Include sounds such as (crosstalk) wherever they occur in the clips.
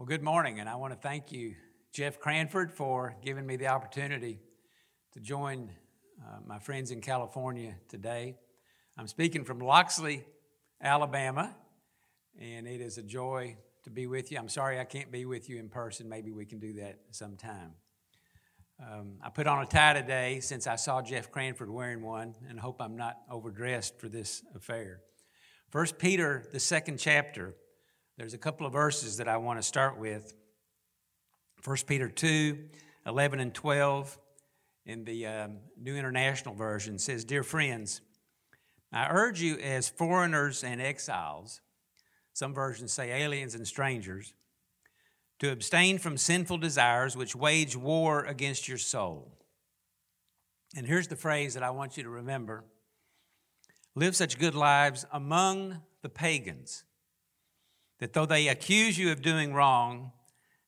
Well, good morning, and I want to thank you, Jeff Cranford, for giving me the opportunity to join uh, my friends in California today. I'm speaking from Loxley, Alabama, and it is a joy to be with you. I'm sorry I can't be with you in person. Maybe we can do that sometime. Um, I put on a tie today since I saw Jeff Cranford wearing one, and hope I'm not overdressed for this affair. First Peter, the second chapter there's a couple of verses that I want to start with. 1 Peter 2 11 and 12 in the um, New International Version says, Dear friends, I urge you as foreigners and exiles, some versions say aliens and strangers, to abstain from sinful desires which wage war against your soul. And here's the phrase that I want you to remember live such good lives among the pagans that though they accuse you of doing wrong,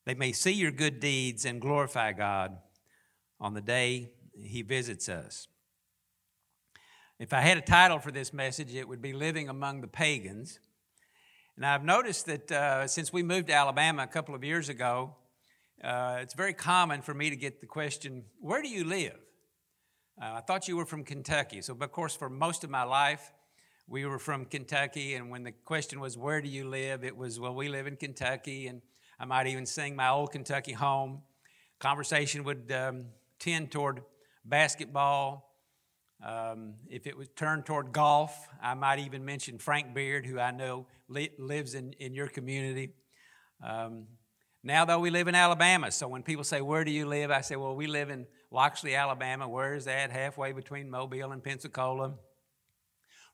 they may see your good deeds and glorify God on the day He visits us. If I had a title for this message, it would be Living Among the Pagans. And I've noticed that uh, since we moved to Alabama a couple of years ago, uh, it's very common for me to get the question, Where do you live? Uh, I thought you were from Kentucky. So, of course, for most of my life, we were from Kentucky, and when the question was, Where do you live? it was, Well, we live in Kentucky, and I might even sing my old Kentucky home. Conversation would um, tend toward basketball. Um, if it was turned toward golf, I might even mention Frank Beard, who I know li- lives in, in your community. Um, now, though, we live in Alabama, so when people say, Where do you live? I say, Well, we live in Loxley, Alabama. Where is that? Halfway between Mobile and Pensacola.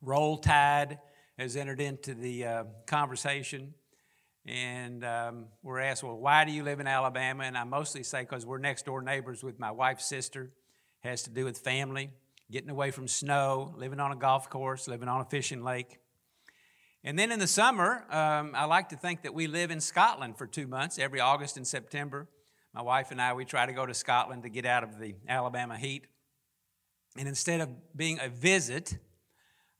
Roll Tide has entered into the uh, conversation. And um, we're asked, well, why do you live in Alabama? And I mostly say because we're next door neighbors with my wife's sister. It has to do with family, getting away from snow, living on a golf course, living on a fishing lake. And then in the summer, um, I like to think that we live in Scotland for two months, every August and September. My wife and I, we try to go to Scotland to get out of the Alabama heat. And instead of being a visit,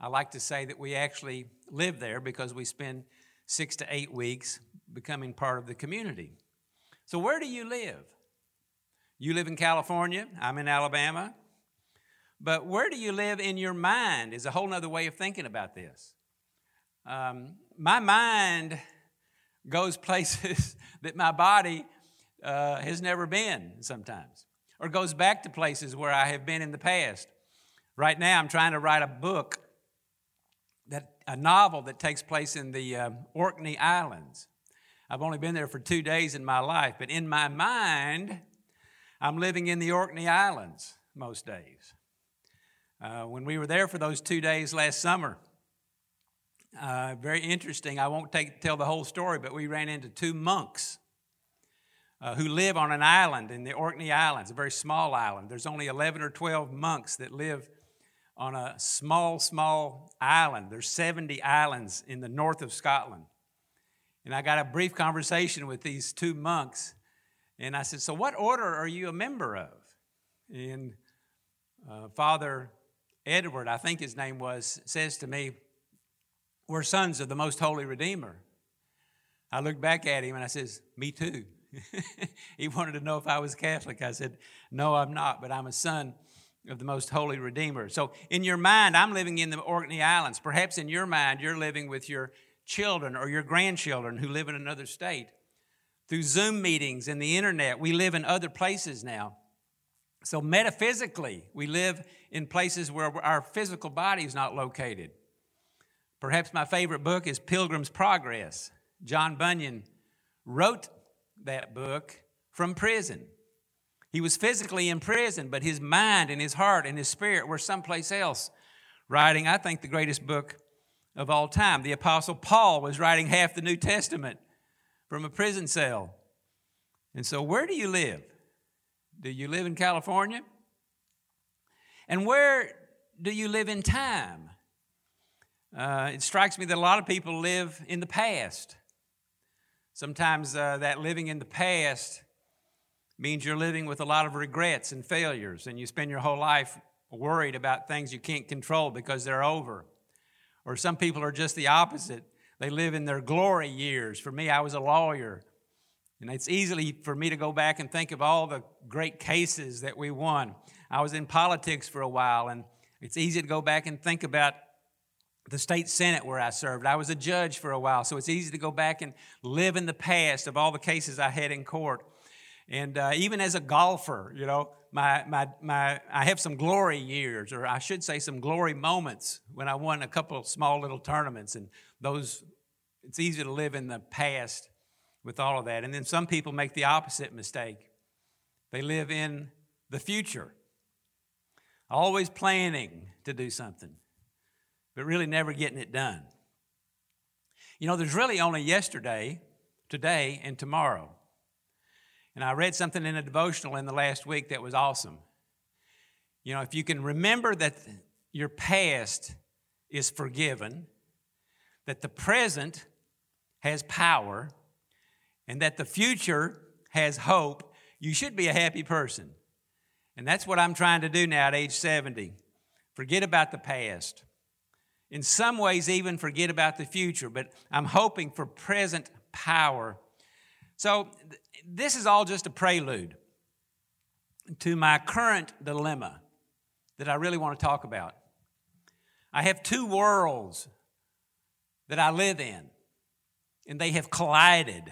I like to say that we actually live there because we spend six to eight weeks becoming part of the community. So, where do you live? You live in California, I'm in Alabama. But where do you live in your mind is a whole other way of thinking about this. Um, my mind goes (laughs) places that my body uh, has never been sometimes, or goes back to places where I have been in the past. Right now, I'm trying to write a book that a novel that takes place in the uh, Orkney Islands. I've only been there for two days in my life, but in my mind, I'm living in the Orkney Islands most days. Uh, when we were there for those two days last summer, uh, very interesting. I won't take, tell the whole story, but we ran into two monks uh, who live on an island in the Orkney Islands, a very small island. There's only 11 or 12 monks that live on a small, small island. There's 70 islands in the north of Scotland. And I got a brief conversation with these two monks. And I said, So, what order are you a member of? And uh, Father Edward, I think his name was, says to me, We're sons of the Most Holy Redeemer. I looked back at him and I says, Me too. (laughs) he wanted to know if I was Catholic. I said, No, I'm not, but I'm a son of the most holy Redeemer. So, in your mind, I'm living in the Orkney Islands. Perhaps in your mind, you're living with your children or your grandchildren who live in another state. Through Zoom meetings and the internet, we live in other places now. So, metaphysically, we live in places where our physical body is not located. Perhaps my favorite book is Pilgrim's Progress. John Bunyan wrote that book from prison. He was physically in prison, but his mind and his heart and his spirit were someplace else, writing, I think, the greatest book of all time. The Apostle Paul was writing half the New Testament from a prison cell. And so, where do you live? Do you live in California? And where do you live in time? Uh, it strikes me that a lot of people live in the past. Sometimes uh, that living in the past means you're living with a lot of regrets and failures, and you spend your whole life worried about things you can't control because they're over. Or some people are just the opposite. They live in their glory years. For me, I was a lawyer. And it's easily for me to go back and think of all the great cases that we won. I was in politics for a while, and it's easy to go back and think about the state senate where I served. I was a judge for a while, so it's easy to go back and live in the past of all the cases I had in court. And uh, even as a golfer, you know, my, my, my, I have some glory years, or I should say some glory moments when I won a couple of small little tournaments. And those, it's easy to live in the past with all of that. And then some people make the opposite mistake they live in the future, always planning to do something, but really never getting it done. You know, there's really only yesterday, today, and tomorrow. And I read something in a devotional in the last week that was awesome. You know, if you can remember that your past is forgiven, that the present has power, and that the future has hope, you should be a happy person. And that's what I'm trying to do now at age 70. Forget about the past. In some ways, even forget about the future, but I'm hoping for present power. So, this is all just a prelude to my current dilemma that I really want to talk about. I have two worlds that I live in, and they have collided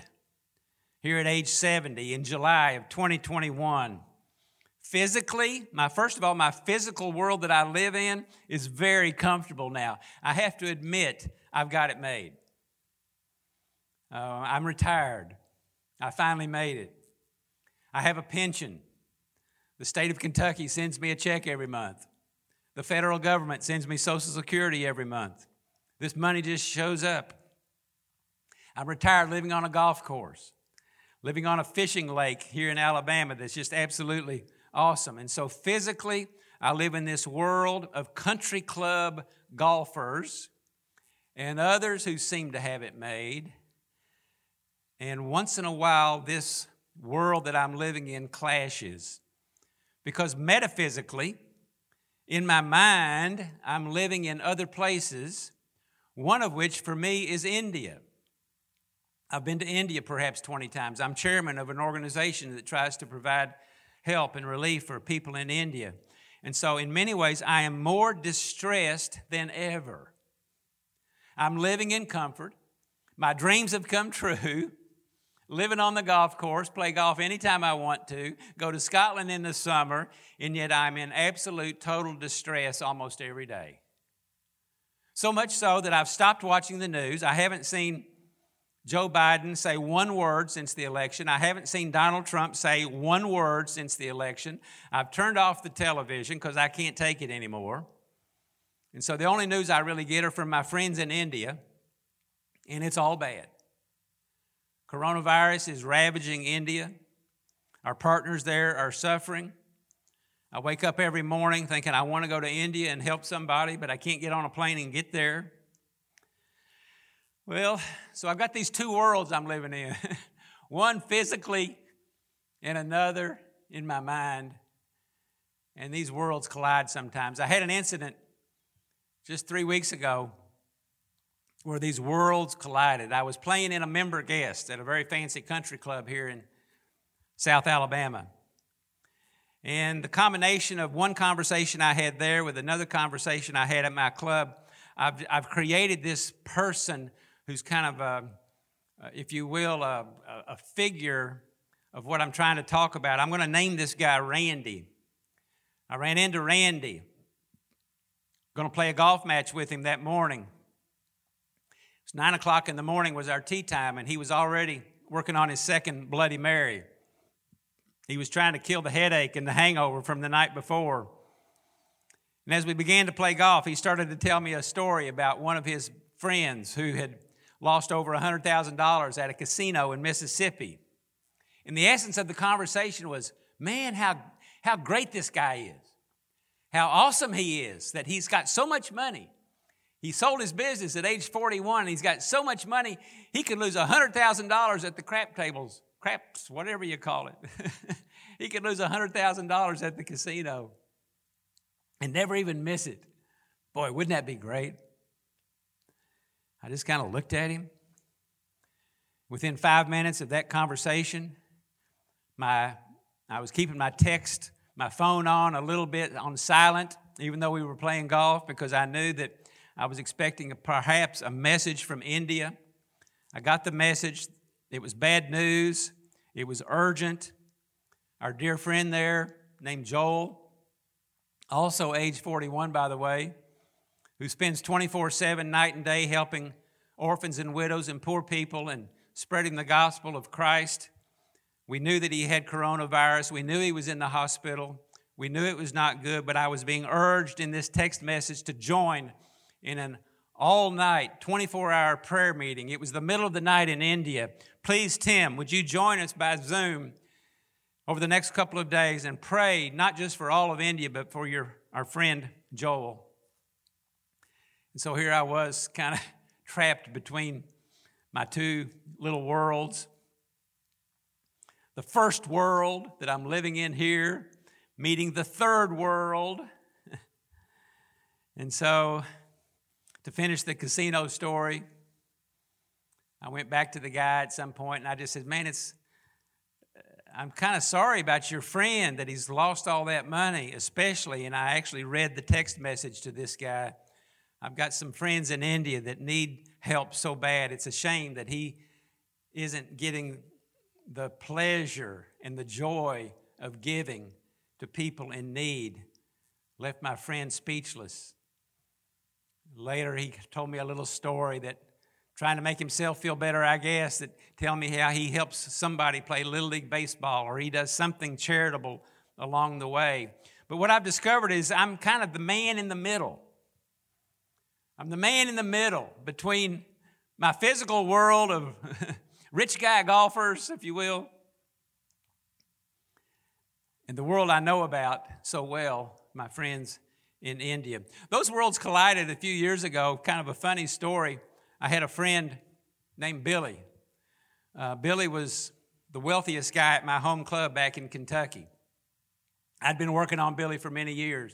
here at age 70 in July of 2021. Physically, my first of all, my physical world that I live in is very comfortable now. I have to admit, I've got it made. Uh, I'm retired. I finally made it. I have a pension. The state of Kentucky sends me a check every month. The federal government sends me Social Security every month. This money just shows up. I'm retired living on a golf course, living on a fishing lake here in Alabama that's just absolutely awesome. And so physically, I live in this world of country club golfers and others who seem to have it made. And once in a while, this world that I'm living in clashes. Because metaphysically, in my mind, I'm living in other places, one of which for me is India. I've been to India perhaps 20 times. I'm chairman of an organization that tries to provide help and relief for people in India. And so, in many ways, I am more distressed than ever. I'm living in comfort. My dreams have come (laughs) true living on the golf course, play golf anytime I want to, go to Scotland in the summer, and yet I'm in absolute total distress almost every day. So much so that I've stopped watching the news. I haven't seen Joe Biden say one word since the election. I haven't seen Donald Trump say one word since the election. I've turned off the television because I can't take it anymore. And so the only news I really get are from my friends in India, and it's all bad. Coronavirus is ravaging India. Our partners there are suffering. I wake up every morning thinking I want to go to India and help somebody, but I can't get on a plane and get there. Well, so I've got these two worlds I'm living in (laughs) one physically, and another in my mind. And these worlds collide sometimes. I had an incident just three weeks ago where these worlds collided. I was playing in a member guest at a very fancy country club here in South Alabama. And the combination of one conversation I had there with another conversation I had at my club, I've, I've created this person who's kind of, a, if you will, a, a figure of what I'm trying to talk about. I'm going to name this guy Randy. I ran into Randy. Going to play a golf match with him that morning. It's nine o'clock in the morning was our tee time, and he was already working on his second Bloody Mary. He was trying to kill the headache and the hangover from the night before. And as we began to play golf, he started to tell me a story about one of his friends who had lost over $100,000 at a casino in Mississippi. And the essence of the conversation was man, how, how great this guy is. How awesome he is that he's got so much money he sold his business at age 41. And he's got so much money, he could lose $100,000 at the crap tables, craps, whatever you call it. (laughs) he could lose $100,000 at the casino and never even miss it. Boy, wouldn't that be great? I just kind of looked at him. Within five minutes of that conversation, my, I was keeping my text, my phone on a little bit on silent, even though we were playing golf, because I knew that I was expecting a, perhaps a message from India. I got the message. It was bad news, it was urgent. Our dear friend there, named Joel, also age 41, by the way, who spends 24 7 night and day helping orphans and widows and poor people and spreading the gospel of Christ. We knew that he had coronavirus. We knew he was in the hospital. We knew it was not good, but I was being urged in this text message to join in an all night, 24 hour prayer meeting. It was the middle of the night in India. Please, Tim, would you join us by Zoom over the next couple of days and pray not just for all of India, but for your, our friend Joel? And so here I was, (laughs) kind of trapped between my two little worlds. The first world that I'm living in here, meeting the third world. (laughs) and so, to finish the casino story, I went back to the guy at some point and I just said, Man, it's, uh, I'm kind of sorry about your friend that he's lost all that money, especially. And I actually read the text message to this guy. I've got some friends in India that need help so bad. It's a shame that he isn't getting the pleasure and the joy of giving to people in need. Left my friend speechless. Later, he told me a little story that trying to make himself feel better, I guess, that tell me how he helps somebody play Little League Baseball or he does something charitable along the way. But what I've discovered is I'm kind of the man in the middle. I'm the man in the middle between my physical world of (laughs) rich guy golfers, if you will, and the world I know about so well, my friends in India. Those worlds collided a few years ago, kind of a funny story. I had a friend named Billy. Uh, Billy was the wealthiest guy at my home club back in Kentucky. I'd been working on Billy for many years.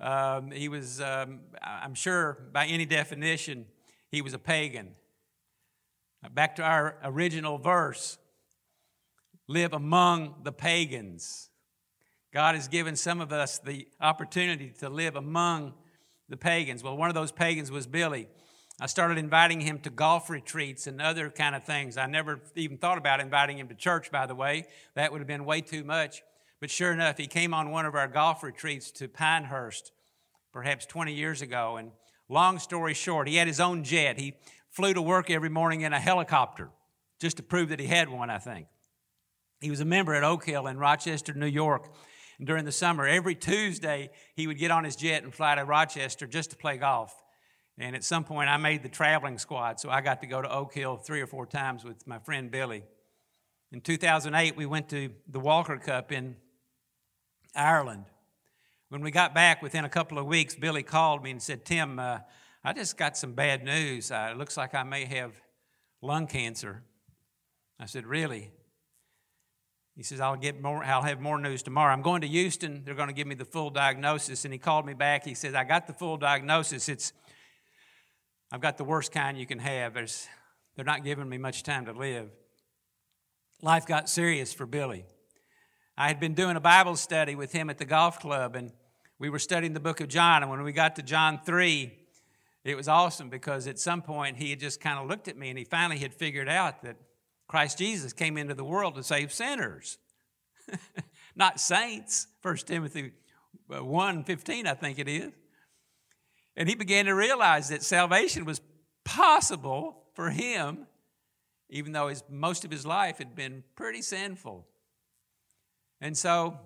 Um, he was, um, I'm sure, by any definition, he was a pagan. Back to our original verse live among the pagans. God has given some of us the opportunity to live among the pagans. Well, one of those pagans was Billy. I started inviting him to golf retreats and other kind of things. I never even thought about inviting him to church, by the way. That would have been way too much. But sure enough, he came on one of our golf retreats to Pinehurst, perhaps 20 years ago. And long story short, he had his own jet. He flew to work every morning in a helicopter just to prove that he had one, I think. He was a member at Oak Hill in Rochester, New York. And during the summer, every Tuesday, he would get on his jet and fly to Rochester just to play golf. And at some point, I made the traveling squad, so I got to go to Oak Hill three or four times with my friend Billy. In 2008, we went to the Walker Cup in Ireland. When we got back within a couple of weeks, Billy called me and said, Tim, uh, I just got some bad news. Uh, it looks like I may have lung cancer. I said, Really? He says, I'll get more, I'll have more news tomorrow. I'm going to Houston. They're going to give me the full diagnosis. And he called me back. He says, I got the full diagnosis. It's I've got the worst kind you can have. There's, they're not giving me much time to live. Life got serious for Billy. I had been doing a Bible study with him at the golf club, and we were studying the book of John. And when we got to John 3, it was awesome because at some point he had just kind of looked at me and he finally had figured out that Christ Jesus came into the world to save sinners, (laughs) not saints. 1 Timothy uh, 1 15, I think it is. And he began to realize that salvation was possible for him, even though his, most of his life had been pretty sinful. And so,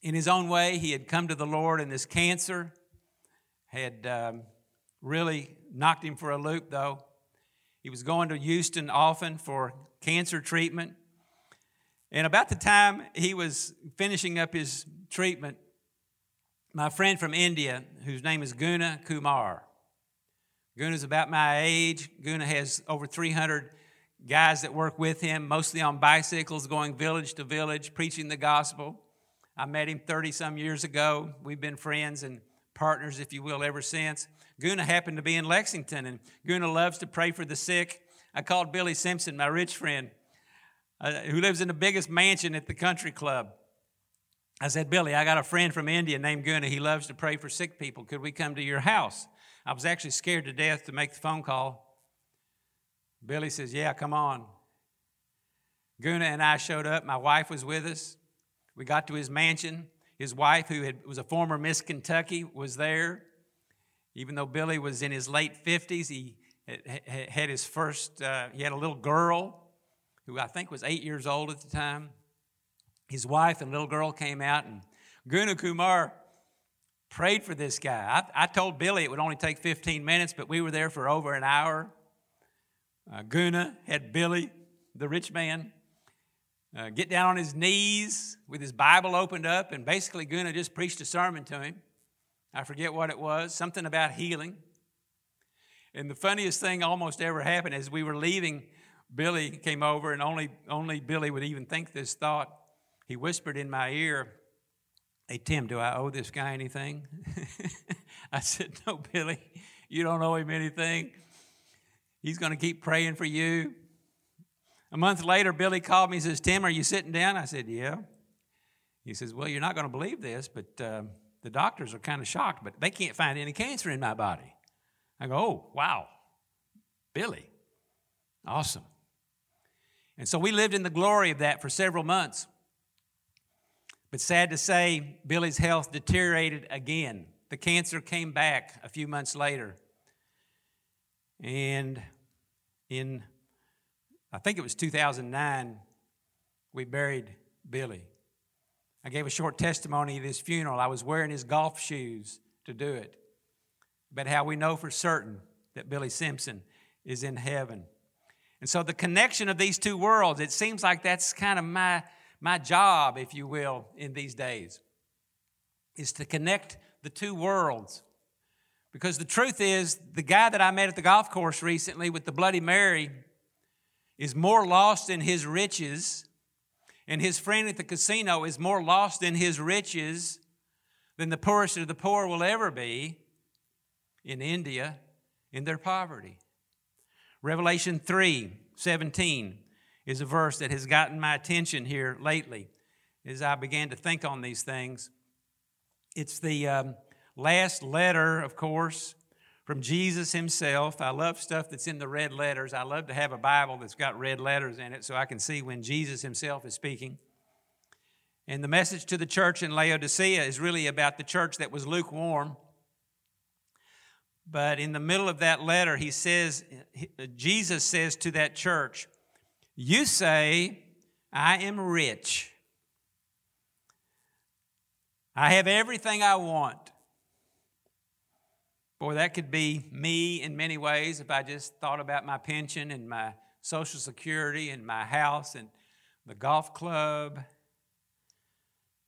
in his own way, he had come to the Lord, and this cancer had um, really knocked him for a loop, though. He was going to Houston often for cancer treatment. And about the time he was finishing up his treatment, my friend from India, whose name is Guna Kumar, Guna's about my age. Guna has over 300 guys that work with him, mostly on bicycles, going village to village, preaching the gospel. I met him 30 some years ago. We've been friends and partners, if you will, ever since. Guna happened to be in Lexington, and Guna loves to pray for the sick. I called Billy Simpson, my rich friend, uh, who lives in the biggest mansion at the country club. I said, Billy, I got a friend from India named Guna. He loves to pray for sick people. Could we come to your house? I was actually scared to death to make the phone call. Billy says, Yeah, come on. Guna and I showed up. My wife was with us. We got to his mansion. His wife, who had, was a former Miss Kentucky, was there. Even though Billy was in his late 50s, he had his first, uh, he had a little girl who I think was eight years old at the time. His wife and little girl came out, and Guna Kumar prayed for this guy. I, I, told Billy it would only take 15 minutes, but we were there for over an hour. Uh, Guna had Billy, the rich man, uh, get down on his knees with his Bible opened up, and basically Guna just preached a sermon to him. I forget what it was, something about healing. And the funniest thing almost ever happened as we were leaving, Billy came over, and only, only Billy would even think this thought. He whispered in my ear, Hey, Tim, do I owe this guy anything? (laughs) I said, No, Billy, you don't owe him anything. He's going to keep praying for you. A month later, Billy called me and says, Tim, are you sitting down? I said, Yeah. He says, Well, you're not going to believe this, but uh, the doctors are kind of shocked, but they can't find any cancer in my body. I go, Oh, wow. Billy. Awesome. And so we lived in the glory of that for several months. But sad to say, Billy's health deteriorated again. The cancer came back a few months later. And in I think it was 2009, we buried Billy. I gave a short testimony at his funeral. I was wearing his golf shoes to do it. But how we know for certain that Billy Simpson is in heaven. And so the connection of these two worlds, it seems like that's kind of my, my job, if you will, in these days, is to connect the two worlds. Because the truth is, the guy that I met at the golf course recently with the Bloody Mary is more lost in his riches, and his friend at the casino is more lost in his riches than the poorest of the poor will ever be in India in their poverty. Revelation 3 17 is a verse that has gotten my attention here lately as I began to think on these things. It's the um, last letter, of course, from Jesus himself. I love stuff that's in the red letters. I love to have a Bible that's got red letters in it so I can see when Jesus himself is speaking. And the message to the church in Laodicea is really about the church that was lukewarm. But in the middle of that letter, he says, uh, Jesus says to that church, You say, I am rich. I have everything I want. Boy, that could be me in many ways if I just thought about my pension and my Social Security and my house and the golf club.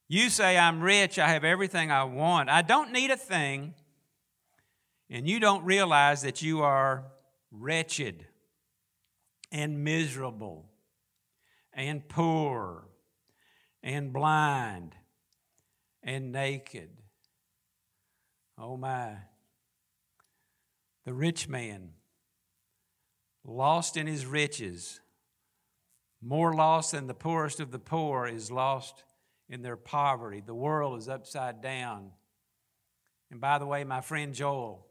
You say, I'm rich, I have everything I want, I don't need a thing, and you don't realize that you are wretched and miserable and poor and blind and naked. Oh my. The rich man, lost in his riches, more lost than the poorest of the poor, is lost in their poverty. The world is upside down. And by the way, my friend Joel,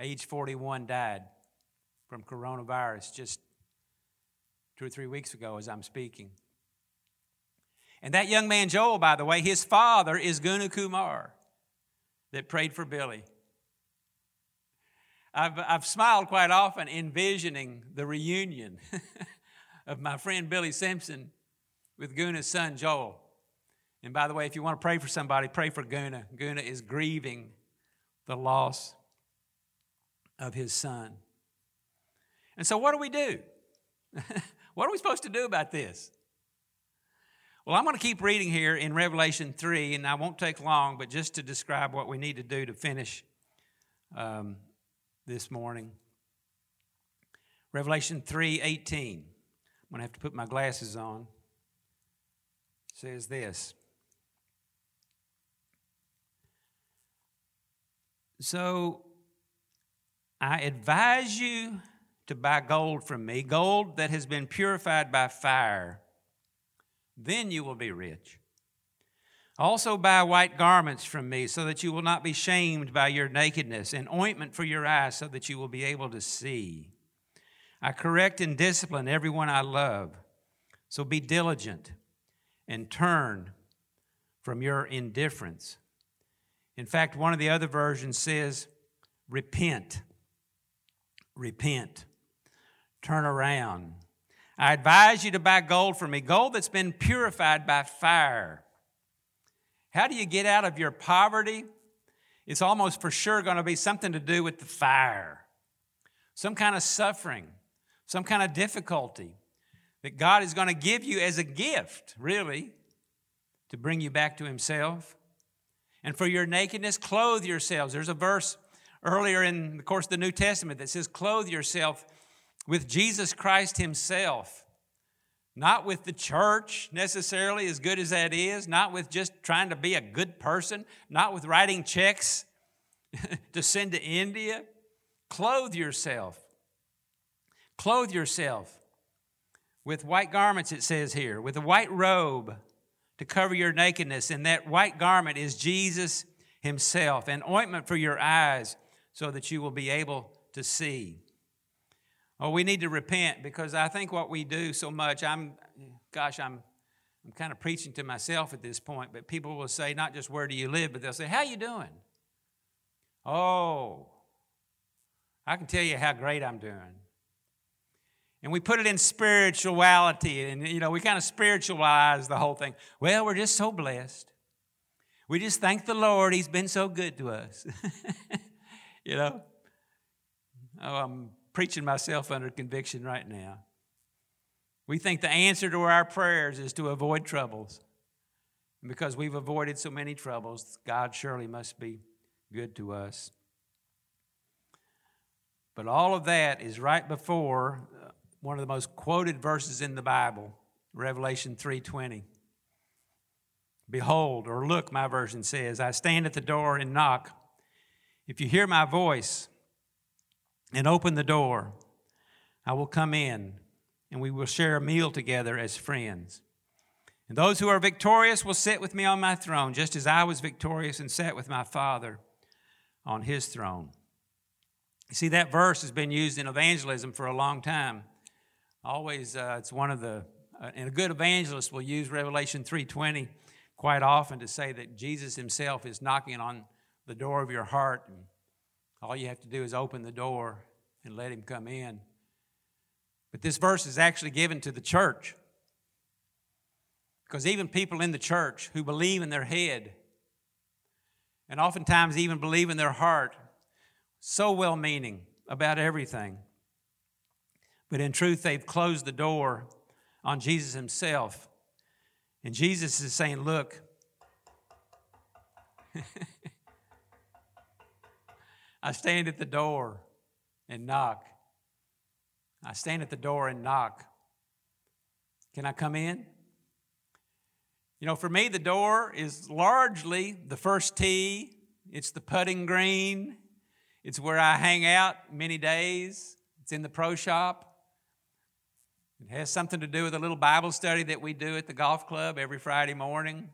age 41, died from coronavirus just two or three weeks ago as I'm speaking. And that young man, Joel, by the way, his father is Guna Kumar that prayed for Billy. I've, I've smiled quite often envisioning the reunion (laughs) of my friend Billy Simpson with Guna's son Joel. And by the way, if you want to pray for somebody, pray for Guna. Guna is grieving the loss of his son. And so, what do we do? (laughs) what are we supposed to do about this? Well, I'm going to keep reading here in Revelation 3, and I won't take long, but just to describe what we need to do to finish um, this morning. Revelation 3:18. I'm going to have to put my glasses on. Says this. So I advise you to buy gold from me, gold that has been purified by fire. Then you will be rich. Also, buy white garments from me, so that you will not be shamed by your nakedness, and ointment for your eyes, so that you will be able to see. I correct and discipline everyone I love. So be diligent and turn from your indifference. In fact, one of the other versions says, repent. Repent. Turn around. I advise you to buy gold from me, gold that's been purified by fire. How do you get out of your poverty? It's almost for sure going to be something to do with the fire, some kind of suffering, some kind of difficulty that God is going to give you as a gift, really, to bring you back to Himself. And for your nakedness, clothe yourselves. There's a verse earlier in the course of the New Testament that says, Clothe yourself with Jesus Christ Himself. Not with the church necessarily, as good as that is, not with just trying to be a good person, not with writing checks (laughs) to send to India. Clothe yourself. Clothe yourself with white garments, it says here, with a white robe to cover your nakedness. And that white garment is Jesus Himself, an ointment for your eyes so that you will be able to see. Oh, we need to repent because I think what we do so much, I'm, gosh, I'm, I'm kind of preaching to myself at this point, but people will say not just where do you live, but they'll say, how you doing? Oh, I can tell you how great I'm doing. And we put it in spirituality, and you know, we kind of spiritualize the whole thing. Well, we're just so blessed. We just thank the Lord, He's been so good to us. (laughs) you know? Oh, I'm preaching myself under conviction right now. We think the answer to our prayers is to avoid troubles. And because we've avoided so many troubles, God surely must be good to us. But all of that is right before uh, one of the most quoted verses in the Bible, Revelation 3:20. Behold, or look, my version says, I stand at the door and knock. If you hear my voice and open the door, I will come in and we will share a meal together as friends. And those who are victorious will sit with me on my throne, just as I was victorious and sat with my Father on his throne. You see, that verse has been used in evangelism for a long time. Always, uh, it's one of the, uh, and a good evangelist will use Revelation 3.20 quite often to say that Jesus himself is knocking on the door of your heart, and all you have to do is open the door and let him come in. But this verse is actually given to the church. Because even people in the church who believe in their head, and oftentimes even believe in their heart, so well meaning about everything, but in truth, they've closed the door on Jesus himself. And Jesus is saying, Look, (laughs) I stand at the door and knock. I stand at the door and knock. Can I come in? You know, for me, the door is largely the first tee, it's the putting green, it's where I hang out many days, it's in the pro shop. It has something to do with a little Bible study that we do at the golf club every Friday morning.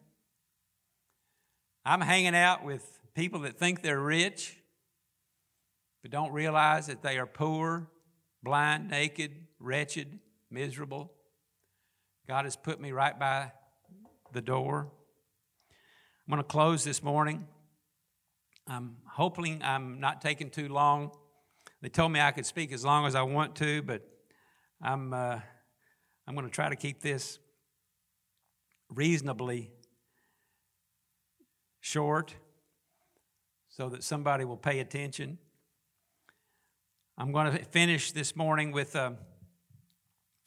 I'm hanging out with people that think they're rich, but don't realize that they are poor, blind, naked, wretched, miserable. God has put me right by the door. I'm going to close this morning. I'm hoping I'm not taking too long. They told me I could speak as long as I want to, but I'm. Uh, I'm going to try to keep this reasonably short so that somebody will pay attention. I'm going to finish this morning with a,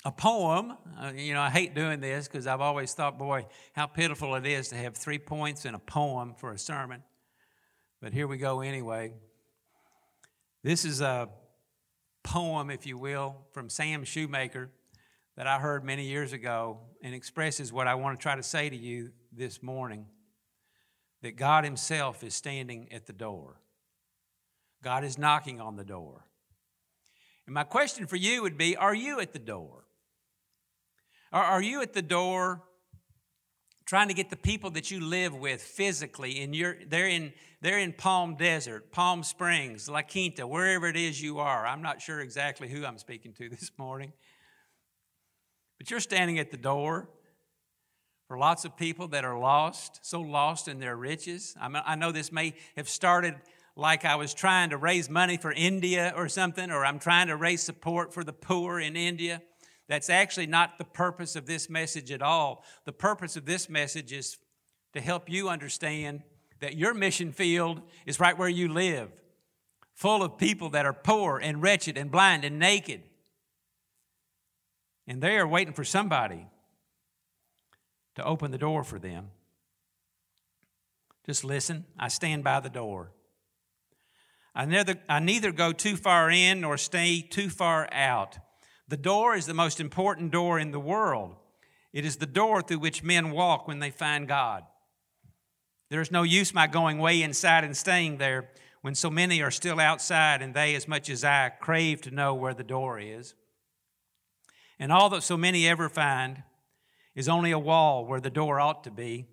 a poem. Uh, you know, I hate doing this because I've always thought, boy, how pitiful it is to have three points in a poem for a sermon. But here we go anyway. This is a poem, if you will, from Sam Shoemaker that I heard many years ago and expresses what I want to try to say to you this morning that God Himself is standing at the door. God is knocking on the door. And my question for you would be Are you at the door? Or are you at the door trying to get the people that you live with physically and you're they're in they're in Palm Desert, Palm Springs, La Quinta, wherever it is you are. I'm not sure exactly who I'm speaking to (laughs) this morning. But you're standing at the door for lots of people that are lost, so lost in their riches. I know this may have started like I was trying to raise money for India or something, or I'm trying to raise support for the poor in India. That's actually not the purpose of this message at all. The purpose of this message is to help you understand that your mission field is right where you live, full of people that are poor and wretched and blind and naked. And they are waiting for somebody to open the door for them. Just listen. I stand by the door. I neither, I neither go too far in nor stay too far out. The door is the most important door in the world. It is the door through which men walk when they find God. There is no use my going way inside and staying there when so many are still outside and they, as much as I, crave to know where the door is. And all that so many ever find is only a wall where the door ought to be.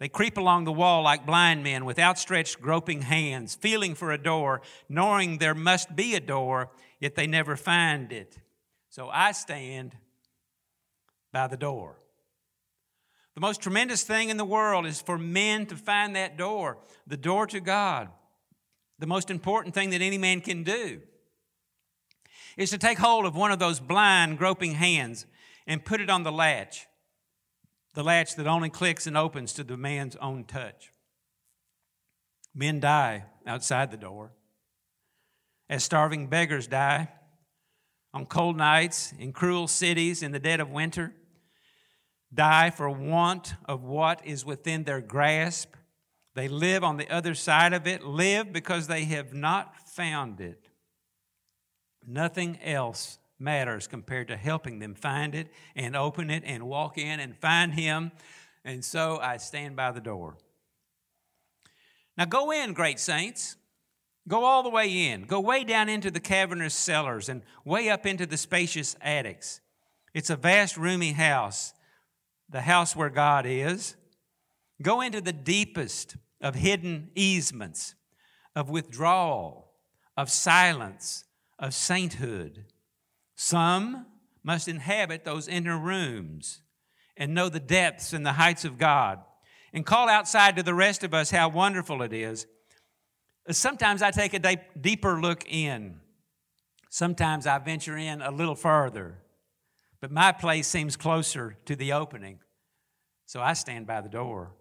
They creep along the wall like blind men with outstretched, groping hands, feeling for a door, knowing there must be a door, yet they never find it. So I stand by the door. The most tremendous thing in the world is for men to find that door, the door to God. The most important thing that any man can do is to take hold of one of those blind, groping hands and put it on the latch, the latch that only clicks and opens to the man's own touch. Men die outside the door, as starving beggars die on cold nights in cruel cities in the dead of winter, die for want of what is within their grasp. They live on the other side of it, live because they have not found it. Nothing else matters compared to helping them find it and open it and walk in and find Him. And so I stand by the door. Now go in, great saints. Go all the way in. Go way down into the cavernous cellars and way up into the spacious attics. It's a vast, roomy house, the house where God is. Go into the deepest of hidden easements, of withdrawal, of silence, of sainthood. Some must inhabit those inner rooms and know the depths and the heights of God and call outside to the rest of us how wonderful it is. Uh, sometimes I take a deeper look in. Sometimes I venture in a little further. But my place seems closer to the opening. So I stand by the door.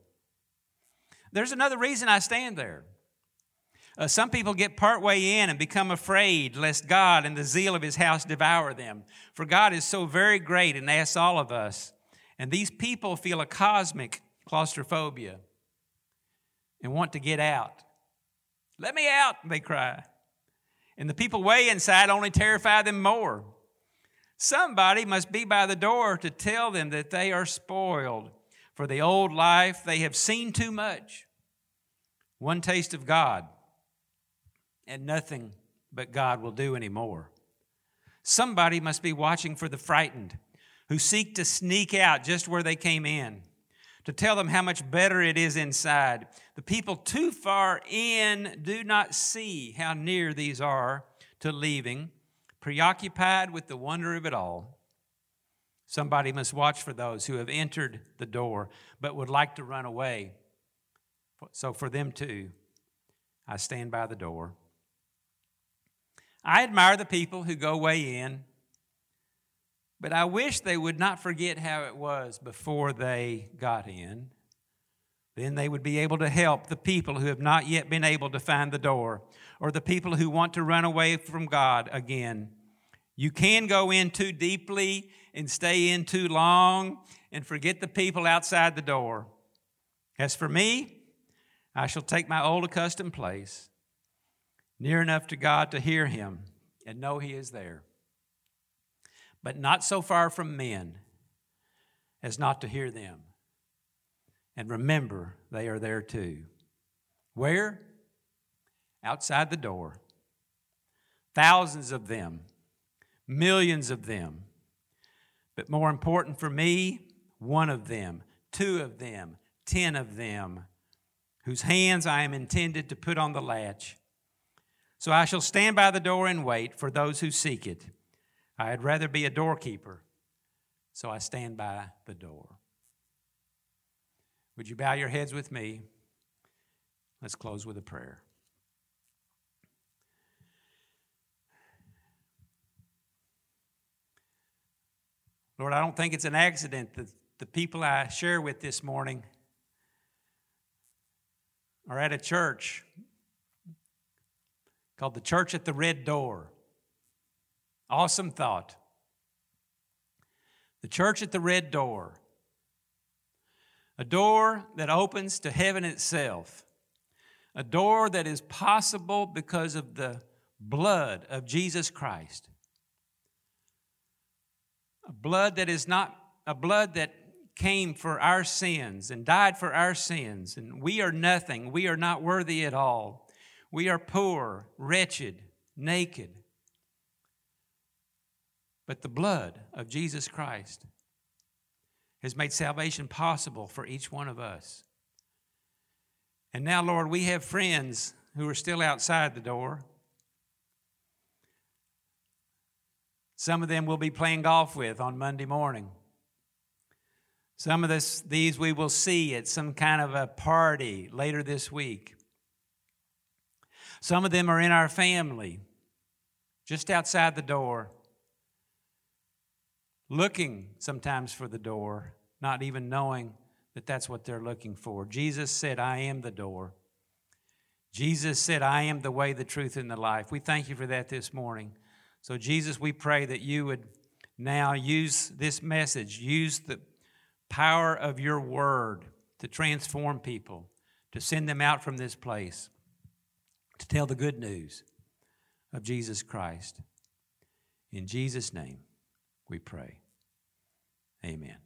There's another reason I stand there. Uh, some people get partway in and become afraid lest God and the zeal of his house devour them. For God is so very great and asks all of us. And these people feel a cosmic claustrophobia and want to get out. Let me out, they cry. And the people way inside only terrify them more. Somebody must be by the door to tell them that they are spoiled. For the old life, they have seen too much. One taste of God and nothing but God will do anymore. Somebody must be watching for the frightened who seek to sneak out just where they came in, to tell them how much better it is inside. The people too far in do not see how near these are to leaving, preoccupied with the wonder of it all. Somebody must watch for those who have entered the door but would like to run away. So, for them too, I stand by the door. I admire the people who go way in, but I wish they would not forget how it was before they got in. Then they would be able to help the people who have not yet been able to find the door, or the people who want to run away from God again. You can go in too deeply and stay in too long and forget the people outside the door. As for me, I shall take my old accustomed place near enough to God to hear Him and know He is there, but not so far from men as not to hear them. And remember, they are there too. Where? Outside the door. thousands of them, millions of them. But more important for me, one of them, two of them, ten of them, whose hands I am intended to put on the latch. So I shall stand by the door and wait for those who seek it. I had rather be a doorkeeper, so I stand by the door. Would you bow your heads with me? Let's close with a prayer. Lord, I don't think it's an accident that the people I share with this morning are at a church called the Church at the Red Door. Awesome thought. The Church at the Red Door. A door that opens to heaven itself. A door that is possible because of the blood of Jesus Christ a blood that is not a blood that came for our sins and died for our sins. And we are nothing. We are not worthy at all. We are poor, wretched, naked. But the blood of Jesus Christ has made salvation possible for each one of us. And now, Lord, we have friends who are still outside the door. Some of them we'll be playing golf with on Monday morning. Some of this, these we will see at some kind of a party later this week. Some of them are in our family, just outside the door, looking sometimes for the door, not even knowing that that's what they're looking for. Jesus said, I am the door. Jesus said, I am the way, the truth, and the life. We thank you for that this morning. So, Jesus, we pray that you would now use this message, use the power of your word to transform people, to send them out from this place, to tell the good news of Jesus Christ. In Jesus' name, we pray. Amen.